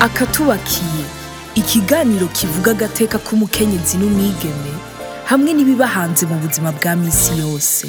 akatubakiye. Ikiganiro kivuga agateka k'umukenyezi n'umwigeme hamwe n'ibiba hanze mu buzima bwa misi yose.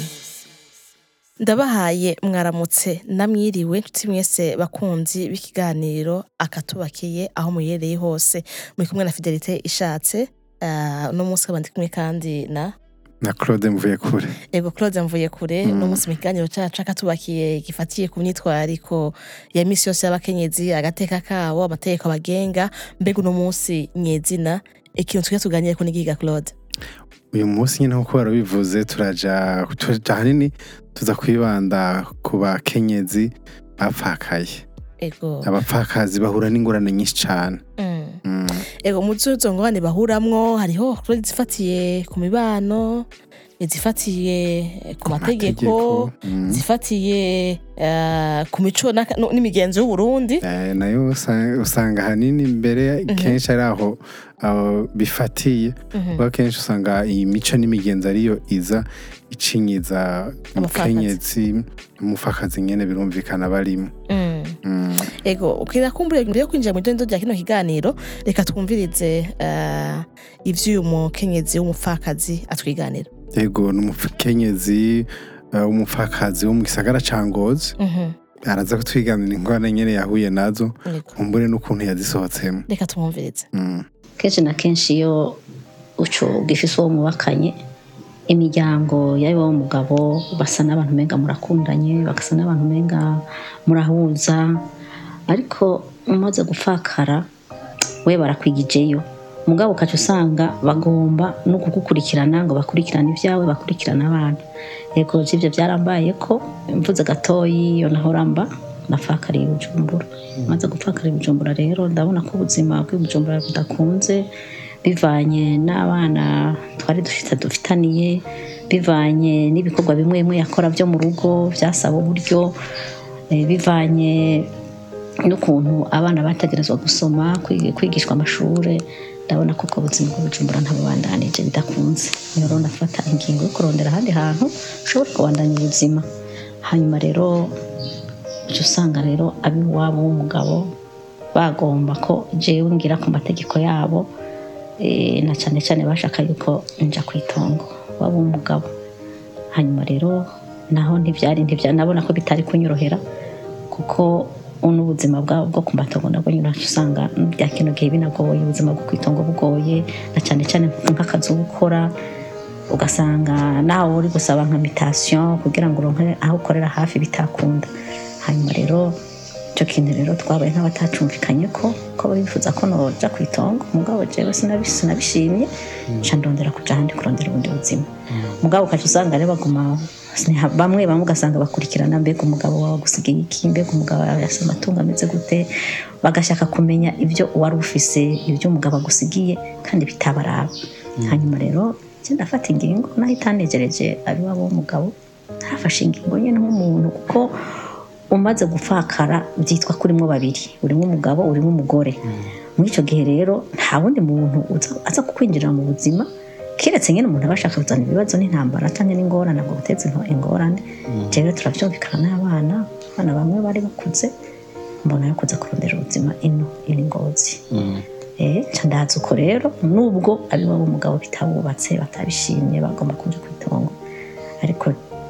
Ndabahaye mwaramutse namwiriwe nshuti mwese bakunzi b'ikiganiro akatubakiye aho muyereye hose. Muri kumwe na fidelite ishatse uh, uno munsi kandi na na claude mvuye kure. Ego claude mvuye kure. Uno munsi mu kiganiro cacu akatubakiye gifatiye ku myitwariko ya misi yose y'abakenyezi agateka kabo amategeko abagenga. Mbega uno munsi nyezina ikintu tujya tuganireko n'igiga claude. Uyu munsi nyine nk'uko barabivuze turaja ahanini tuza kwibanda ku bakenyezi bapfakaye. Abapfakazi bahura n'ingorane nyinshi cane. Mm. Mm. ego mu zo ngorane bahuramwo hariho claude zifatiye ku mibano izifatiye ku mategeko mm. zifatiye eh, ku mico n'imigenzo y'uburundi Eh, na yo usa- usanga ahanini mbere kenshi ari aho bifatiye Mhm. kuko kenshi usanga iyi mico n'imigenzo ariyo iza icinyiza umukenyezi umupfakazi nyene birumvikana barimo Mm. Mm. ego ukira kumbure mbere yo kwinjira mu idendo rya kino kiganiro reka twumvirize eh, ivy'uyu mukenyezi w'umupfakazi atwiganira yego ni umukenyezi eh, w'umupfakazi wo mu gisagara ca ngozi Mhm. araza kutwiganira ingorane nyene yahuye na zo Ego. kumbure n'ukuntu yazisohotsemo reka tumwumvirize Mm. Kenshi na kenshi iyo ugifise uwo mubakanye imiryango y'abo w'umugabo basa n'abantu umenga murakundanye bagasa n'abantu umenga murahuza ariko umaze gupfakara we barakwigijeyo mugabo ukaca usanga bagomba no kugukurikirana ngo bakurikirane ibyawe bakurikirane abana. Yego ivyo byarambaye ko mvuze gatoyi iyo nahoramba nafakariye i bujumbura. Maze gupfakara i bujumbura rero ndabona ko ubuzima bw'i bujumbura budakunze bivanye n'abana twari dufite dufitaniye bivanye n'ibikorwa bimwe bimwe yakora byo mu rugo byasaba uburyo eh, bivanye n'ukuntu abana bategerezwa gusoma kwigishwa amashuri ndabona ko ubwo buzima bw'ubujumbura ntabubandanije bidakunze. Rero ndafata ingingo yo kurondera ahandi hantu ushobora kubandanya ubuzima. Hanyuma rero uca usanga rero ab'iwabo w'umugabo bagomba ko jewe ngira ku mategeko yabo eh, na cyane cyane bashaka yuko nja ku itongo waba umugabo hanyuma rero naho ntibyari ntibya nabona ko bitari kunyorohera kuko n'ubuzima bwabo bwo ku matongo nabwo nyine usanga bya kino gihe binagoye ubuzima bwo ku itongo bugoye na cyane cyane nk'akazi uba ukora ugasanga nawe uri gusaba nka mitasiyo kugira ngo uronke aho ukorera hafi bitakunda. Hanyuma rero icyo kintu rero twabaye nk'abatacumvikanye ko ko bifuza ko noja ku itongo. Mugabo jewe sinabi- sinabishimye nca ndondera kuja ahandi kurondera ubundi buzima. Mugabo ukaca usanga rero baguma bamwe bamwe ugasanga bakurikirana mbega umugabo wawe agusigaye iki mbega umugabo wawe yafise amatungo ameze gute? Bagashaka kumenya ibyo wari ufise ibyo umugabo agusigiye kandi bitabaraba. Hanyuma rero njye ndafata ingingo naho itanegereje abiwabo w'umugabo ntafashe ingingo nyine nk'umuntu kuko umaze gupfakara byitwa ko urimo babiri urimo umugabo urimo umugore. Muri icyo gihe rero nta wundi muntu aza kukwinjirira mu buzima keretse nyine umuntu aba ashaka kuzana ibibazo n'intambara cyangwa n'ingorane ngo guteze into- ingorane. Rero turabyumvikana n'abana abana bamwe bari bakuze mbona yo kuza kurondera ubuzima ino iri ngozi. Eh, nca ndaza uko rero nubwo abiwabo umugabo bitabubatse batabishimye bagomba kuja ku itongo ariko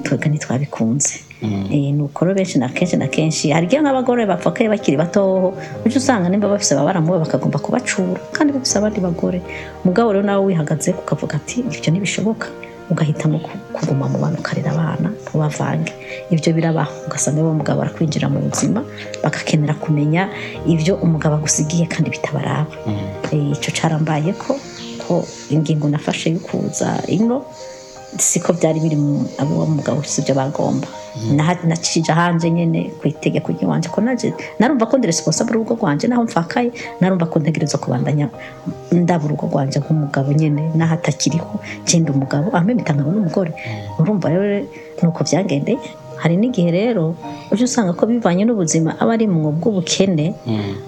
twebwe ntitwabikunze. Eh, ni uko rero benshi na kenshi na kenshi. Hari igihe nk'abagore bapfakaye bakiri batoho ujya usanga nimba bafise ababaramuwe bakagomba kubacura. Kandi bafise abandi bagore. Mugabo rero nawe wihagaze ukavuga ati ibyo ntibishoboka. Ugahitamo ku- kuguma mu bantu ukarera abana ntubavange. Ibyo birabaho. Ugasanga uwo mugabo arakwinjira mu buzima bagakenera kumenya ibyo umugabo agusigiye kandi bitabaraba. Eh, ico carambaye ko ko ingingo nafashe yo kuza ino siko byari biri abo mugabo sibyo bagomba Naha- nacije hanze nyene ku itegeko ry'iwanje ko naje narumva ko ndi responsable urugo rwanje naho mfakaye narumva ko ntegerezwa kubandanya ndaba urugo rwanje nk'umugabo nyene naho atakiriho genda umugabo ampe mitangabo n'umugore. Urumva rero nuko byagendeye hari n'igihe rero uje usanga ko bivanye n'ubuzima aba ari mu bw'ubukene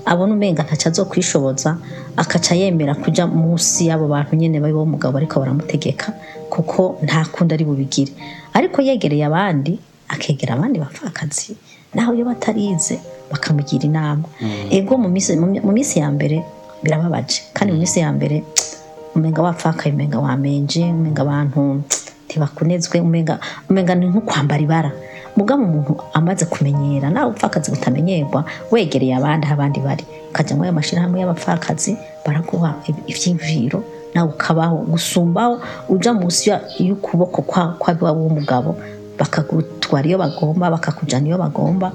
abona umenga ntaco azokwishoboza akaca yemera kuja munsi y'abo bantu nyene bo mugabo ariko baramutegeka kuko nta kundi ari bubigire. Ariko yegereye abandi akegera abandi bapfakazi naho iyo batarize bakamugira inama. Ego mu minsi mu ya mbere birababaje kandi mu minsi ya mbere umenga wapfakaye umenga wamenje umenga abantu ntibakunezwe umenga ni nko kwambara ibara mugabo umuntu amaze kumenyera nawe upfakazi butamenyerwa wegereye abandi aho abandi bari. Ukajya muri ayo mashyirahamwe y'abapfakazi baraguha ib- ivyiyumviro nawe ukabaho gusumbaho uja munsi y'ukuboko kwa- kw'abiwabo w'umugabo bakagutwara iyo bagomba bakakujana iyo bagomba.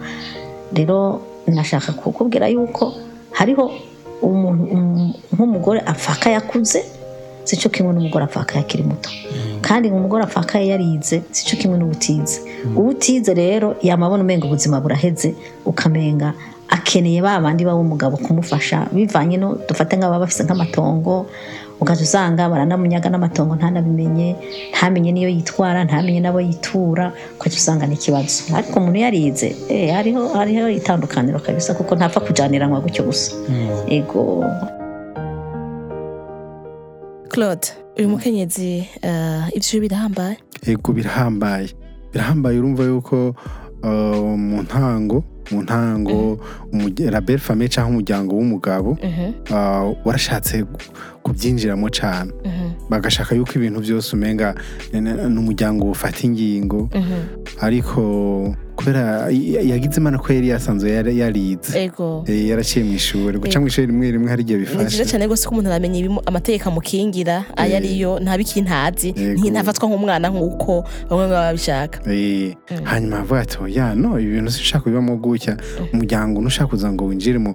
Rero nashaka kukubwira yuko hariho umuntu um- nk'umugore apfaka yakuze sico kimwe n'umugore apfaka akiri muto. Kandi umugore apfaka yarize sico kimwe n'ubutize. Ubutize rero yamabona umenga ubuzima buraheze ukamenga akeneye ba bandi baba umugabo kumufasha bivanye no dufate nk'ababa bafise nk'amatongo ugaca usanga baranamunyaga n'amatongo ntanabimenye ntamenye niyo yitwara ntamenye n'abo yitura ugaca usanga ni ikibazo ariko umuntu yarize eh, hariho hariho itandukaniro kabisa kuko ntapfa kujaniranwa gutyo gusa. Ego. Claude uyu mukenyezi eh, ivyo birahambaye ego birahambaye birahambaye urumva yuko uh, mu ntango mu ntango belle famille cyangwa umuryango w'umugabo Mhm, uh, warashatse kubyinjiramo cyane mhm, bagashaka yuko ibintu byose umenga n'umuryango ufata ingingo mhm. ariko kubera yagize imana ko yari yasanzwe yari- yarize. Eh, yaraciye mu ishuri. Guca mu ishuri rimwe rimwe hari igihe ni bifasha byiza cyane rwose ko umuntu aramenya amategeko amukingira ayo Eh. ariyo ntabiki ntazi ntafatwa nk'umwana nk'uko bamwe baba babishaka. Eh, hanyuma avuga ati oya no ibi bintu sinshaka kubibamo gutya. Umuryango ntushaka kuza ngo winjire mu,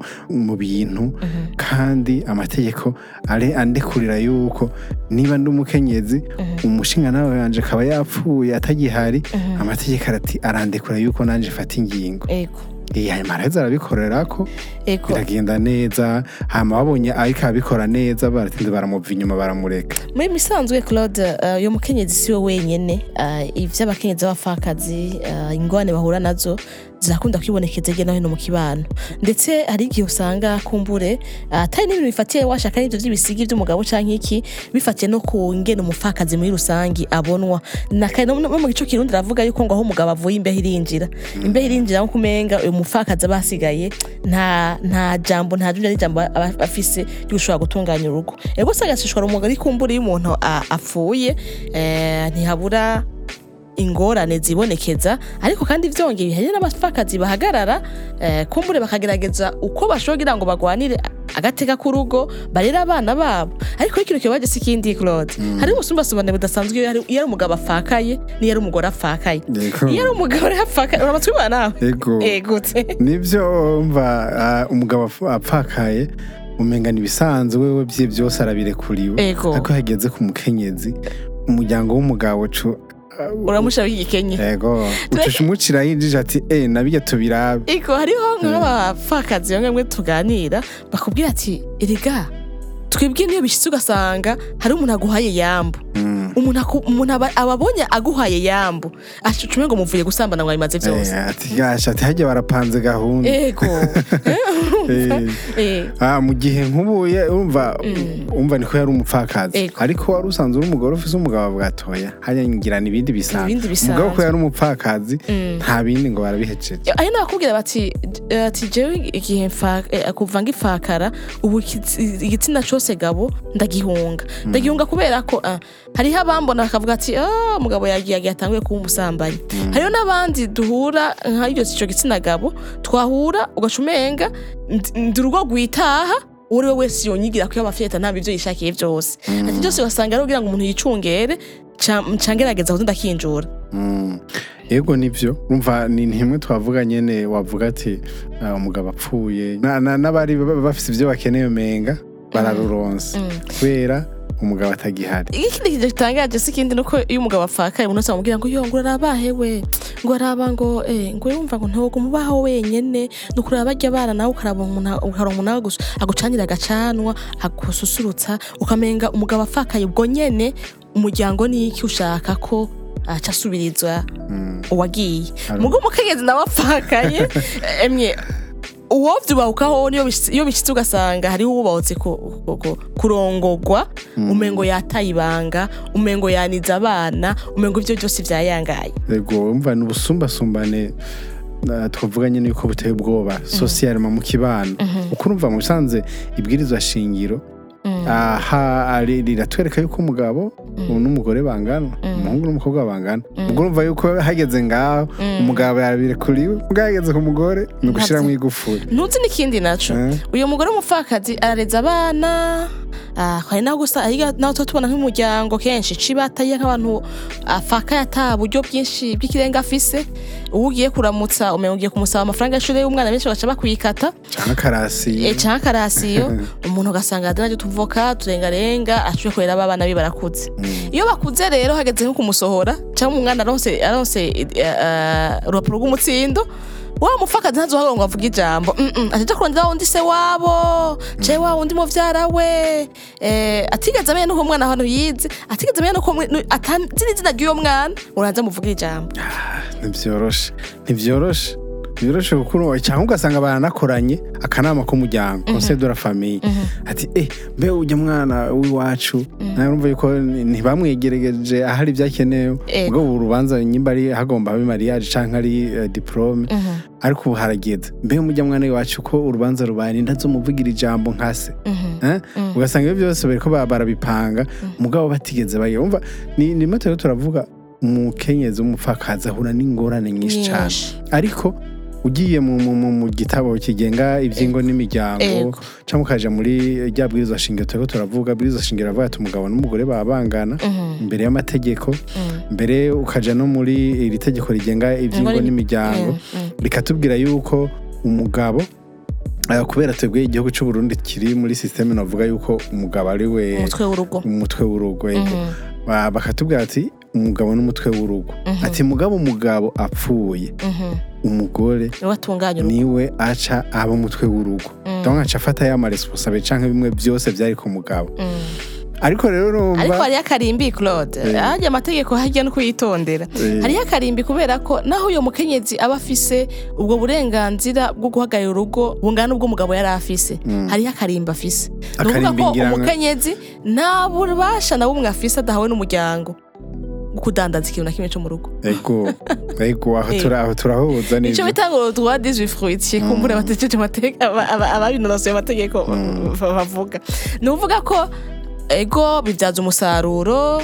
bintu. Kandi amategeko are andekurira yuko niba ndi umukenyezi umushinga nawe wanje akaba yapfuye atagihari amategeko arati arandekura yuko nanje mfata ingingo. Ego. Eh, hanyuma araheza arabikorera ko biragenda neza hanyuma babonye ariko abikora neza baratinze baramuva inyuma baramureka. Muri misanzwe claude eh, uyu mukenyezi si we wenyene eh, ivy'abakenyezi b'abapfakazi ingorane bahura na zo zirakunda kwibonekeza hirya no hino mu kibano. Ndetse hari igihe usanga kumbure eh, atari n'ibintu bifatiye washaka n'ivyo vy'ibisigi vy'umugabo canke iki bifatiye no ku ngene umupfakazi muri rusangi abonwa. No mu gico kirundi aravuga yuko ngo aho umugabo avuye imbeho irinjira. Imbeho irinjira nko kumenga uyu mupfakazi aba asigaye nta nta jambo nta jumya n'ijambo afise ry'ushobora gutunganya urugo. Ego usanga sishora umugabo kumbura iyo umuntu a- apfuye eh, ntihabura ingorane zibonekeza ariko kandi vyongeye hari n'abapfakazi bahagarara eh, kumbure bakagerageza uko bashoboye kugira ngo bagwanire agateka k'urugo barera abana babo. Ariko ikintu kibaje si ikindi Claude. Hari ubusumbasumbane budasanzwe iyo ari- umugabo apfakaye n'iyo ari umugore apfakaye. Yego. iyo ari umugore apfakaye. Uramatwi ba nawe Ego. gute ni byo mva ah, umugabo apf- apfakaye umenga ibisanzwe wewe bye byose arabirekuriwe. Ariko hageze ku mukenyezi umuryango w'umugabo uramusha w'igikenye ego ucuca umucira yinjije ati eh nabijya tubirabe Iko hariho nk'abapfakazi bamwe bamwe tuganira bakubwira ati erega twebwe niyo bishyitse ugasanga hari umuntu aguhaye yambu. Mm. Umuntu aba- ababonye aguhaye yambu. Acucume ngo muvuye gusambana ngo abimaze byose. Eh, ati hajya barapanze gahunda. Ego. Eh. Eh, Ah, mu gihe nkubuye umva umva niko yari umupfakazi. Ariko wari usanzwe uri umugore ufise umugabo bwatoya. Hajya ngirana ibindi bisanzwe. Ibindi bisanzwe. umugabo ko yari umupfakazi Mm. nta bindi ngo barabihejeje. Ari n'abakubwira bati ati jewe igihe kuva ngifakara ubu igitsi- igitsina cose gabo ndagihunga. Ndagihunga kubera ko ah, hariho abambona bakavuga ati ah umugabo yagiye yagiye atanguye kuba umusambanyi. Hariho n'abandi duhura nka iryo ico gitsina gabo twahura ugaca umenga ndi- urugo rwitaha uwo ari we wese yonyigira ko yabafiyeta ntabwo ivyo yishakiye vyose ati byose ugasanga ari kugira ngo umuntu yicungere ca- ca ngerageza kuza ndakinjura. Mm. yego nivyo umva ni ntimwe twavuga nyene wavuga ati ah, umugabo apfuye. Na- na- n'abari ba- bafise ivyo bakeneye umenga bararuronse. Kubera umugabo atagihari. Ikindi kintu gitangaje si ikindi nuko iyo umugabo apfakaye umuntu wese amubwira ngo yo ngo urabahe we? Ngo araba ngo eh ngo yumva ngo ntabwo umubaho wenyene. Ni ukureba barya abana nawe ukaraba umuntu ukaraba umuntu nawe gusa agucanira agacanwa agususurutsa ukamenga umugabo apfakaye ubwo nyene umuryango ni iki ushaka ko aca asubirizwa Mm. uwagiye? Mugo umukenyezi nawe apfakaye. Emwe uwo vyubahukaho niyo bishitse- iyo bishitse ugasanga hariho uwubahutse ku- ku- ku- kurongogwa umengo yataye ibanga umengo yaniza abana umengo ivyo byose vyayangaye yego umva ni ubusumbasumbane twavuga nyine yuko buteye ubwoba. Socialement mu kibano. Uko urumva mu bisanzwe ibwirizwa shingiro aha ari- riratwereka yuko umugabo n'umugore bangana umuhungu n'umukobwa bangana. Ubwo urumva yuko hageze ngaho umugabo yabirekuriwe ubwo hageze ku mugore ni ugushyiramo igufuri. Ntuzi n'ikindi naco. Eh. uyu mugore w'umupfakazi arareza abana. Hari naho gusa naho tuba tubona nk'umuryango kenshi cibata yiye nk'abantu afaka ata buryo bwinshi bw'ikirenga afise. Uwo ugiye kuramutsa umenga ugiye kumusaba amafaranga y'ishure y'umwana benshi bagaca bakwikata cyangwa karasi e canke akarasiyo. Umuntu ugasanga adanaje tuvoka turengarenga ashoboye kurera aba bana be barakuze. Iyo bakuze rero hageze nko kumusohora cyangwa umwana aronse eh, eh, urupapuro rw'umutsindo wa mupfakazi ntazohagarara ngo avuge ijambo. Ajaja kurondera wundi se wabo. Caye wa wundi muvyara we? Eh, atigeze amenya nuko umwana ahantu yize? Atigeze amenya nuko mwe- nu- atazi n'izina ry'uyo mwana? Uraza muvuge ijambo. Ntibyoroshe ntibyoroshe ntibyoroshe kuko urumva- cyangwa ugasanga baranakoranye akanama k'umuryango conseil de la famille. Ati eh mbe ujya mwana w'iwacu. Nawe urumva yuko ntibamwegeregeje ahari ibyakenewe. Ego. ubwo ubu urubanza nyimba ari hagomba habe mariage canke ari eh, diplome ariko ubu harageze. Mbe mujya mwana w'iwacu ko urubanza rubaye ninda zomuvugira ijambo nka se. Eh? ugasanga ibyo byose bariko ba- barabipanga. Mugabo batigeze bagira umva ni rero turavuga umukenyezi w'umupfakazi ahura n'ingorane nyinshi cyane ariko ugiye mu, gitabo kigenga iby'ingo n'imiryango cyangwa ukaja muri rya bwirizwa shingiro turiko turavuga bwirizwa shingiro avuga ati umugabo n'umugore baba bangana imbere y'amategeko mbere ukaja no muri iri tegeko rigenga iby'ingo Ingo n'imi- n'imiryango Mm, mm. rikatubwira yuko umugabo eh, kubera twebwe igihugu cy'u Burundi kiri muri systeme navuga yuko umugabo ari we umutwe w'urugo. Ba- bakatubwira ati umugabo n'umutwe w'urugo. Ati mugabo umugabo apfuye. Umugore ni we aca aba umutwe w'urugo. Donc aca afata ya maresponsable canke bimwe byose byari ku mugabo. Ariko rero ariko urumva hariyo akarimbi claude. Harya amategeko harya no kuyitondera Eh. hariyo akarimbi kubera ko naho uyo mukenyezi aba afise ubwo burenganzira bwo guhagararira urugo bungana n'ubw'umugabo yari afise. Hariyo akarimbi afise. Ni ukuvuga ko umukenyezi nta bubasha na bumwe afise adahawe n'umuryango. Kudandaza ikintu na kimwe cyo mu rugo. Ego ego aho Eh. turahuza icyo nivyo bita ngo droit des fruitiers kumbura batejeje amategeko aba- aba- ababinonosoye amategeko ba- bavuga. Ni ukuvuga ko ego bibyaza umusaruro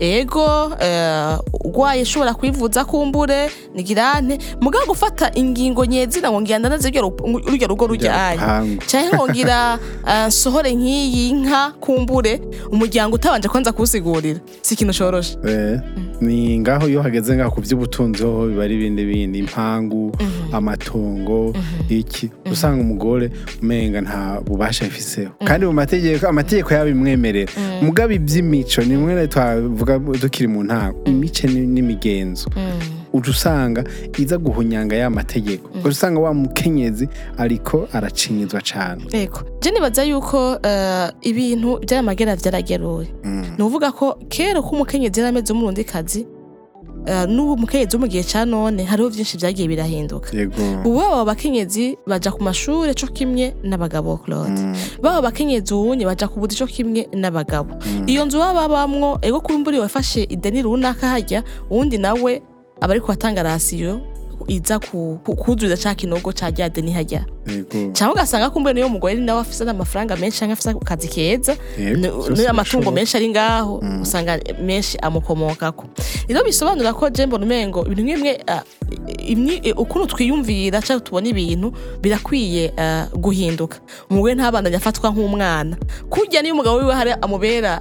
ego eh, urwaye ushobora kwivuza kumbure nigirante mugabo gufata ingingo nyezina ngo ngira ndanaze rurya rugo rujyanye Rupangu. canke ngira uh, nsohore nk'iyi nka kumbure umuryango utabanje kwanza kuwusigurira. Si ikintu coroshe Eh, ni ngaho iyo hageze ngaho ku by'ubutunzi ho biba ari ibindi bindi impangu amatongo iki? Usanga umugore umenga nta bubasha bifiseho kandi mu mategeko amategeko yabimwemerera mugabo iby'imico ni mwe twavuga dukiri mu ntango. Imice ni- n'imigenzo. Uca usanga iza guhunyanga ya mategeko. Uca usanga wa mukenyezi ariko aracinyizwa cane. Ego. Je nibaza yuko eh, ibintu by'amagera vyarageruye. Ni uvuga ko kera ko umukenyezi yari ameze umurundi kazi n'ubu umukenyezi wo mu gihe ca none hariho vyinshi vyagiye birahinduka. Ubu abo bakenyezi baja ku mashure co kimwe n'abagabo Claude. Baba bakenyezi ubunye baja ku buzi co kimwe n'abagabo. Iyo nzu baba babamwo ego kumburi wafashe ideni runaka harya uwundi nawe aba ariko atanga rasiyo iza ku- ku- kuzuza ca kinogo ca rya deni harya. yego. Cyangwa ugasanga kumbe niyo mugore nawe afise n'amafaranga menshi cyangwa afise akazi keza amatungo menshi ari ngaho usanga menshi amukomokako. Rero bisobanura ko je mbona umengo ibintu eh, ukuntu twiyumvira cyangwa tubona ibintu birakwiye guhinduka. Umugore ntabandanye afatwa nk'umwana. Kurya niyo umugabo wiwe hari amubera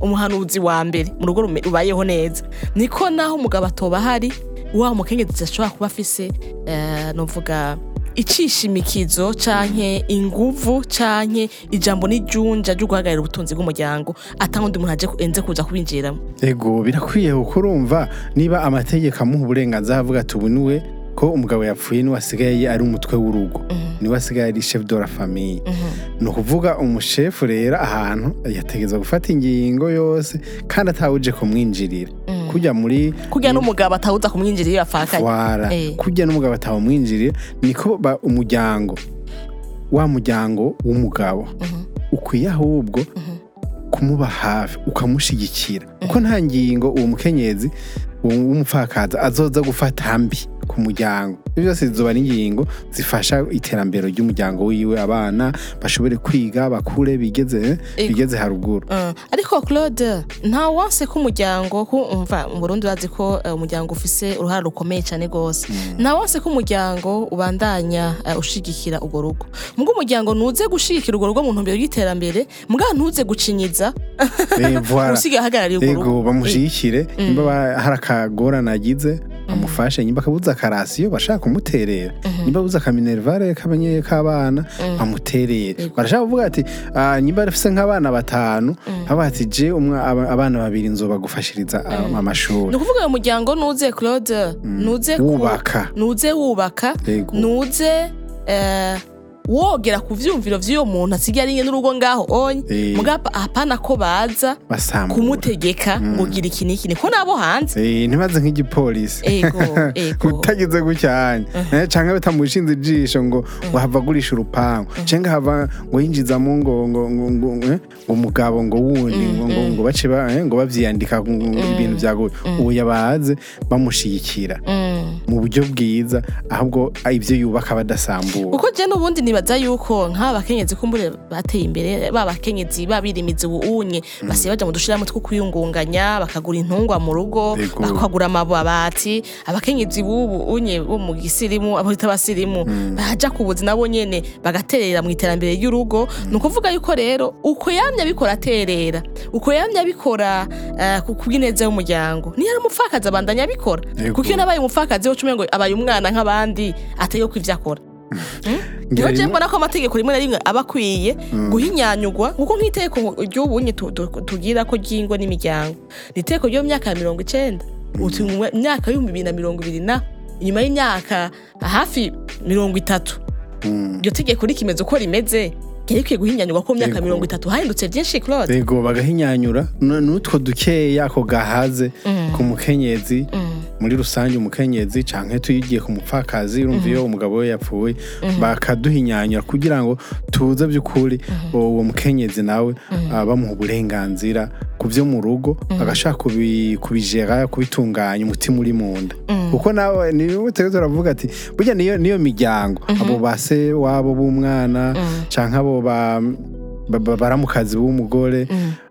umuhanuzi wa mbere mu rugo rubayeho neza. Niko naho umugabo atoba ahari wa mukenyezi ashobora kuba afise eh, novuga icishimikizo canke inguvu canke ijambo n'ijunja ryo guhagararira ubutunzi bw'umuryango atanga undi muntu aje enze kuza kubinjiramo. Ego birakwiye kuko urumva niba amategeko amuha uburenganzira avuga ati ubu ni we ko umugabo yapfuye ni we asigaye ari umutwe w'urugo ni we asigaye ari chef de la famille. Ni ukuvuga umushefu rero ahantu yategeza gufata ingingo yose kandi atawuje kumwinjirira. Kujya muri kugira n'umugabo atawuza kumwinjira iyo yafakanye wara Eh. kujya n'umugabo atawumwinjirira niko ba- umuryango wa muryango w'umugabo ukwiye ahubwo kumuba hafi ukamushyigikira. Kuko nta ngingo uwo mukenyezi w'umupfakazi azoza gufata mbi. Ku muryango. Ibyo byose zizoba ari ingingo zifasha iterambere ry'umuryango wiwe abana bashobore kwiga bakure bigeze bigeze haruguru. Uh, ariko claude nta wanse ko umuryango umva mu burundi bazi ko uh, umuryango ufise uruhare rukomeye cyane rwose. Nta wanse ko umuryango ubandanya uh, ushigikira urwo rugo. Mbwo umuryango ntuze gushigikira urwo rugo mu ntumbero y'iterambere mbwa ntuze gucinyiza. Eh, usigaye ahagarariye urwo rugo. ego bamushyigikire nimba ba- hari akagorane agize bamufashe nimba akabuza akarasiyo bashaka kumuterera. Nimba abuze akaminerivare k'abanye k'abana bamuterere barashaka kuvuga ati "Ah, nimba afise nk'abana batanu haba ati je abana babiri nzobagufashiriza ah, amashuri. Ni ukuvuga uyu muryango nuze claude. Nuze wubaka. nuze wubaka. Nuze eh, wogera ku vyumviro vy'uyo muntu asigaye ari n'urugo ngaho. Onye. Eh. mugapa apana ko baza kumutegeka ngo gira iki n'iki niko nabo hanze? Eh, ntibaze nk'igipolisi. Utagize gucyanya eh. Canke batamushinze ijisho ngo ngo hava agurisha urupangu canke hava ngo yinjizamo ngo ngo ngo ngo ngo umugabo ngo wundi ngo ngo ngo bace ba- ngo bavyiyandika ibintu vyago ubu yabaze bamushigikira. Mm. mu buryo bwiza ahubwo ah, ivyo yubaka badasambura. Kuko je n'ubundi nibaza yuko nk'aba bakenyezi kumbure bateye imbere ba bakenyezi babirimiza ubunye basiye baja mu dushirahamwe two kwiyungunganya bakagura intungwa mu rugo bakagura amabati. Abakenyezi b'ubu unye bo mu gisirimu abo bita abasirimu baja ku buzi nabo nyene bagaterera mu iterambere ry'urugo. Ni ukuvuga yuko rero uko yamye abikora aterera uko yamye abikora eh, ku bw'ineza y'umuryango niyo ari umupfakazi abandanya abikora. Kuko iyo nabaye umupfakazi wo cumi ngo abaye umwana nk'abandi ateye ko ivyo akora. Niho je rimwe- mbona ko amategeko rimwe na rimwe aba akwiye guhinyanyugwa kuko nk'iteko ry'ubunye tu- tu- tugira ko ry'ingo n'imiryango. Ni iteko ryo mu myaka ya mirongo icenda uti mu myaka y'ibihumbi bibiri na mirongo ibiri na inyuma y'imyaka hafi mirongo itatu. Iryo tegeko rikimeze uko rimeze. Ryari rikwiye guhinyanyugwa ko mu myaka Yego. mirongo itatu. Hahindutse byinshi claude ego bagahinyanyura n'utwo dukeya ako gahaze ku mukenyezi. Muri rusange umukenyezi canke tuyigiye ku mupfakazi urumva iyo umugabo we yapfuye bakaduhinyanyura kugira ngo tuze by'ukuri uwo mukenyezi nawe bamuha uburenganzira ku byo mu rugo agashaka kubi- kubijera kubitunganya umutima uri mu nda. Kuko nawe ni we turiko turavuga ati burya niyo miryango. Abo base wabo b'umwana canke abo ba ba- ba- baramukazi b'umugore Ah,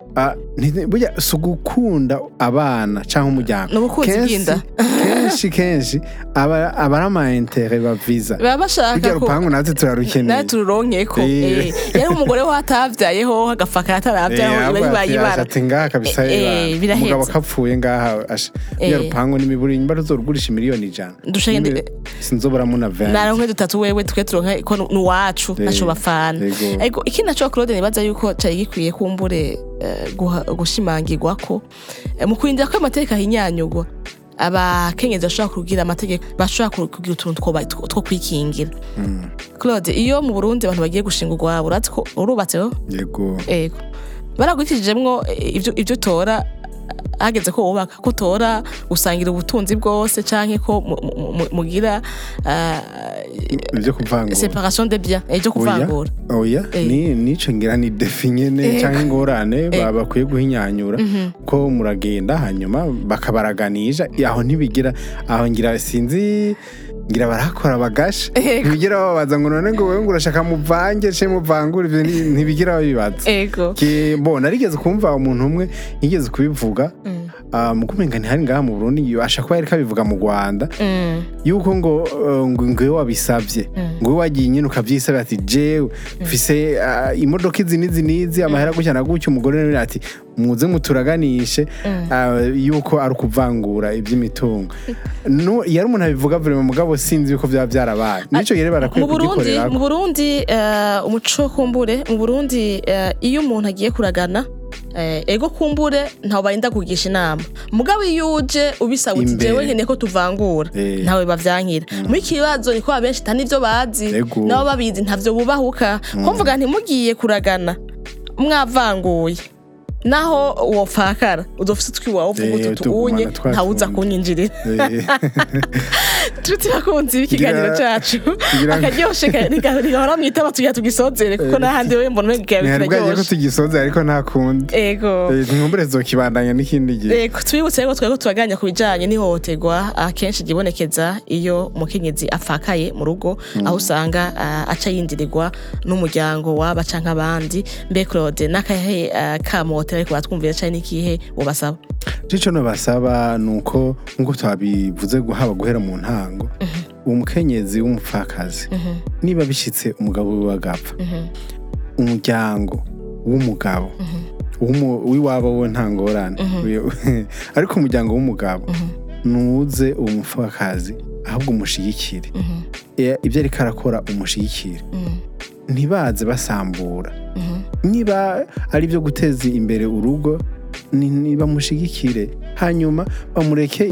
burya si ugukunda abana cyangwa umuryango Ni ubukunzi bw'inda. kenshi kenshi aba ari amaintere baviza baba bashaka ko rupangu natwe turarukeneye nawe tururonkeko Eh. eh. yari umugore we atavyayeho agafaka ataravyayeho iba bibaye ibara ati ngaha kabisa Eh, eh, biraheze. umugabo kapfuye ngaha burya Eh. rupangu n'imiburi nyimba ruzorugurisha miliyoni ijana Dushenge- Nyine sinzoboramo na venti naronke dutatu wewe twe turonke ko ni uwacu Eh, naco bafana yego. ego iki naco Claude nibaza yuko cari gikwiye kumbure eh, gushimangirwa ko eh, mu kurindira ko amategeko ahinyanyugwa abakenyezi bashobora kugira amategeko bashobora kugira utuntu two kwikingira. Claude iyo mu Burundi abantu bagiye gushinga ko urubatseho yego. Ego baragurikijemwo eh, ivyo utora hageze ko wubaka ko utora gusangira ubutunzi bwose canke ko mu- mu- mu- mugira ibyo kuvangura separation de biens ibyo oya kuvangura oya Eh. ni nico ngira ni defi nyene Eh. canke ingorane Eh. ba- bakwiye guhinyanyura ko muragenda hanyuma bakabaraganisha aho ntibigira aho ngira sinzi ngira barakora bagasha Ego. ntibigira babaza ngo none ngo wewe ngo urashaka muvange ce muvangure ivyo ni- ntibigira babibaza bo narigeze kumva umuntu umwe yigeze kubivuga. Ah, mu kumenga ntihari ngaha mu Burundi yo asha kuba yariko abivuga mu Rwanda Mm, yuko ngo eh, ngo ngo iyo wabisabye ngo iyo wagiye nyine ukabyisabira ati jewe mfise ah, imodoka izi n'izi n'izi amahera gutya na gutya. Umugore nawe ati muze muturaganishe. Ah, yuko ari ukuvangura iby'imitungo No, iyo ari umuntu abivuga vurema mugabo sinzi yuko byaba byarabaye nico rero barakwiye kugikorera. mu Burundi eh, umuco kumbure mu Burundi eh, iyo umuntu agiye kuragana ego kumbure ntawe barinda kugisha inama. Mugabo iyo uje ubisaba uti jewe nkeneye ko tuvangura. Eh. ntawe bavyankira muri iki kibazo niko abenshi nta n'ivyo bazi nabo babizi ntavyo bubahuka. Ko mvuga ntimugiye kuragana. Mwavanguye naho uwo pfakara udofise utwiwawe uvuga Eh, tuunye tugumana ntawuza kunyinjirira Eh, Ngira- cacu. ngira- akaryoshe ka- riga- rigahora mwitaba tugira tugisozere kuko n'ahandi we mbona umenga ntihari bwagiye ko tugisoza ariko nta kundi ego. Eh, nkumbure zokibandanya n'ikindi gihe. Ego twibutse rero twari turaganya ku bijanye n'ihohoterwa akenshi ryibonekeza iyo umukenyezi apfakaye mu rugo aho usanga ah, aca yindirirwa n'umuryango waba canke abandi mbe Claude n'akahe ah, kamotera ariko batwumvira cane n'ikihe ubasaba cico no basaba nuko nk'uko twabivuze haba guhera mu ntango umukenyezi w'umupfakazi niba bishitse umugabo wiwe agapfa umuryango w'umugabo w'umu- w'iwabo we nta ngorane ariko umuryango w'umugabo nuze uwo mupfakazi ahubwo umushigikire. Ibyo ariko arakora umushigikire. Ntibaze basambura. Niba ari ibyo guteza imbere urugo bamushigikire. Hanyuma bamureke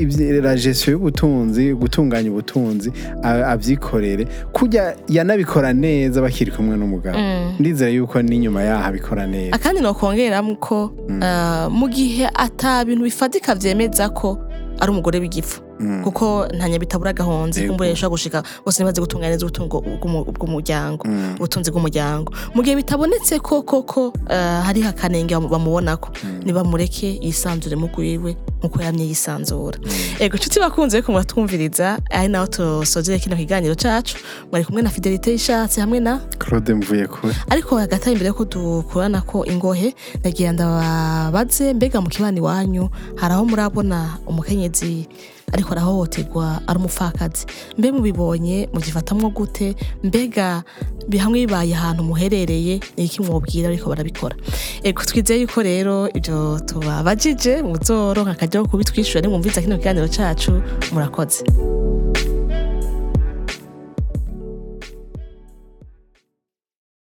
la gestion y'ubutunzi gutunganya ubutunzi a- avyikorere kujya yanabikora neza bakiri kumwe n'umugabo. Ndizera yuko n'inyuma yaho abikora neza. Akandi nokongeramwo ko ah, mu gihe ata bintu bifatika vyemeza ko ari umugore w'igifu. Kuko nta nyabitabura agahonzi Yego. kumbure yashobora gushika bose ntibaze gutunganya neza ubutungo bw'umu- bw'umuryango. Ubutunzi bw'umuryango. Mu gihe bitabonetse ko koko ah, hariho akanenge bamu- bamubonako nibamureke yisanzure mu rwiwe nk'uko yamye yisanzura. Ego nshuti bakunze ko muratwumviriza ari naho tusozere kino kiganiro cacu. Mwari kumwe na fidelite y'ishatse hamwe na claude mvuye kure. Ariko hagati imbere yuko dukurana ko ingohe ndagira ndababaze mbega mu kibani wanyu hari aho murabona umukenyezi ariko arahohoterwa ari umupfakazi mbe mubibonye mugifatamwo gute? Mbega bi- hamwe bibaye ahantu muherereye ni iki mwobwira ariko barabikora? Ego twizeye yuko rero ibyo tubabajije muzoronka akajya ko kubitwishyura nimwumviza kino kiganiro cacu murakoze.